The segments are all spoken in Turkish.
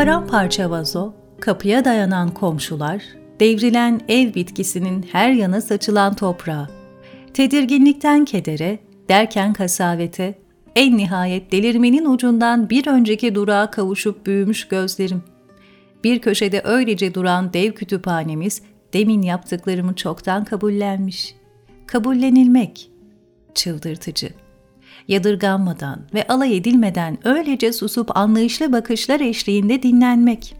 Paramparça vazo, kapıya dayanan komşular, devrilen ev bitkisinin her yana saçılan toprağı, tedirginlikten kedere, derken kasavete, en nihayet delirmenin ucundan bir önceki durağa kavuşup büyümüş gözlerim. Bir köşede öylece duran dev kütüphanemiz demin yaptıklarımı çoktan kabullenmiş. Kabullenilmek. Çıldırtıcı. Yadırganmadan ve alay edilmeden öylece susup anlayışlı bakışlar eşliğinde dinlenmek.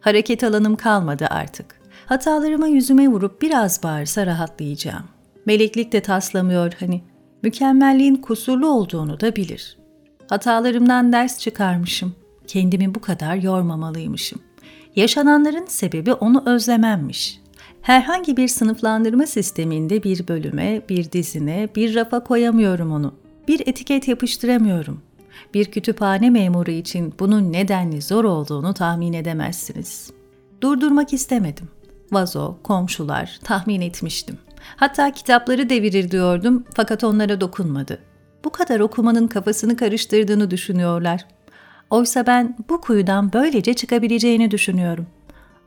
Hareket alanım kalmadı artık. Hatalarıma yüzüme vurup biraz bağırsa rahatlayacağım. Meleklik de taslamıyor hani. Mükemmelliğin kusurlu olduğunu da bilir. Hatalarımdan ders çıkarmışım. Kendimi bu kadar yormamalıymışım. Yaşananların sebebi onu özlememmiş. Herhangi bir sınıflandırma sisteminde bir bölüme, bir dizine, bir rafa koyamıyorum onu. Bir etiket yapıştıramıyorum. Bir kütüphane memuru için bunun nedenli zor olduğunu tahmin edemezsiniz. Durdurmak istemedim. Vazo, komşular tahmin etmiştim. Hatta kitapları devirir diyordum fakat onlara dokunmadı. Bu kadar okumanın kafasını karıştırdığını düşünüyorlar. Oysa ben bu kuyudan böylece çıkabileceğini düşünüyorum.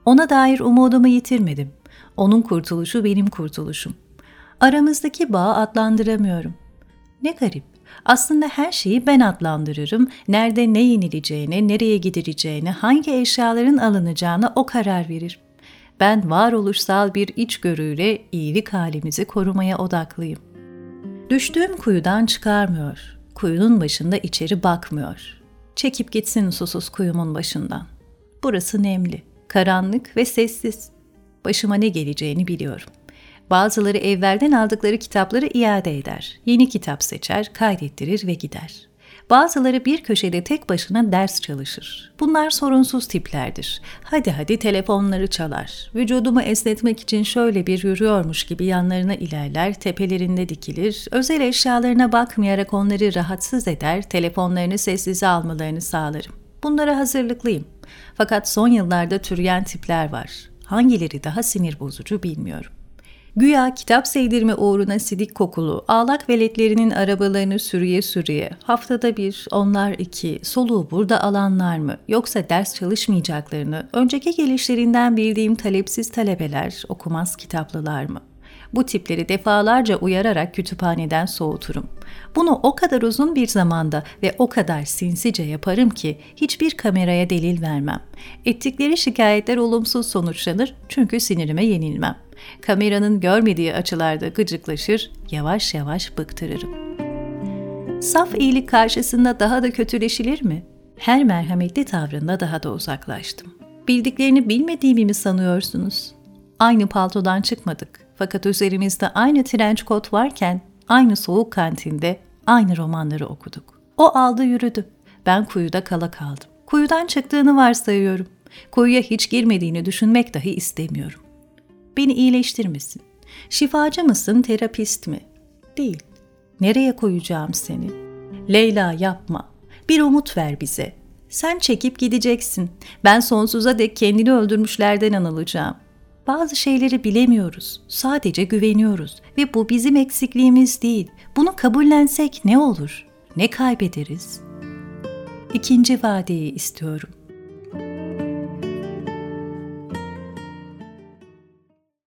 Ona dair umudumu yitirmedim. Onun kurtuluşu benim kurtuluşum. Aramızdaki bağı adlandıramıyorum. Ne garip. Aslında her şeyi ben adlandırırım. Nerede ne yenileceğine, nereye gidileceğine, hangi eşyaların alınacağına o karar verir. Ben varoluşsal bir içgörüyle iyilik halimizi korumaya odaklıyım. Düştüğüm kuyudan çıkarmıyor. Kuyunun başında içeri bakmıyor. Çekip gitsin susuz kuyumun başından. Burası nemli, karanlık ve sessiz. Başıma ne geleceğini biliyorum. Bazıları evvelden aldıkları kitapları iade eder. Yeni kitap seçer, kaydettirir ve gider. Bazıları bir köşede tek başına ders çalışır. Bunlar sorunsuz tiplerdir. Hadi hadi telefonları çalar. Vücudumu esnetmek için şöyle bir yürüyormuş gibi yanlarına ilerler, tepelerinde dikilir. Özel eşyalarına bakmayarak onları rahatsız eder, telefonlarını sessize almalarını sağlarım. Bunlara hazırlıklıyım. Fakat son yıllarda türeyen tipler var. Hangileri daha sinir bozucu bilmiyorum. Güya kitap sevdirme uğruna sidik kokulu, ağlak veletlerinin arabalarını sürüye sürüye, haftada bir, onlar iki, soluğu burada alanlar mı, yoksa ders çalışmayacaklarını, önceki gelişlerinden bildiğim talepsiz talebeler, okumaz kitaplılar mı? Bu tipleri defalarca uyararak kütüphaneden soğuturum. Bunu o kadar uzun bir zamanda ve o kadar sinsice yaparım ki hiçbir kameraya delil vermem. Ettikleri şikayetler olumsuz sonuçlanır çünkü sinirime yenilmem. Kameranın görmediği açılarda gıcıklaşır, yavaş yavaş bıktırırım. Saf iyilik karşısında daha da kötüleşilir mi? Her merhametli tavrında daha da uzaklaştım. Bildiklerini bilmediğimi mi sanıyorsunuz? Aynı paltodan çıkmadık. Fakat üzerimizde aynı trenç kot varken aynı soğuk kantinde aynı romanları okuduk. O aldı yürüdü. Ben kuyuda kala kaldım. Kuyudan çıktığını varsayıyorum. Kuyuya hiç girmediğini düşünmek dahi istemiyorum. Beni iyileştirmesin. Şifacı mısın, terapist mi? Değil. Nereye koyacağım seni? Leyla yapma. Bir umut ver bize. Sen çekip gideceksin. Ben sonsuza dek kendini öldürmüşlerden anılacağım. Bazı şeyleri bilemiyoruz. Sadece güveniyoruz ve bu bizim eksikliğimiz değil. Bunu kabullensek ne olur? Ne kaybederiz? İkinci vadeyi istiyorum.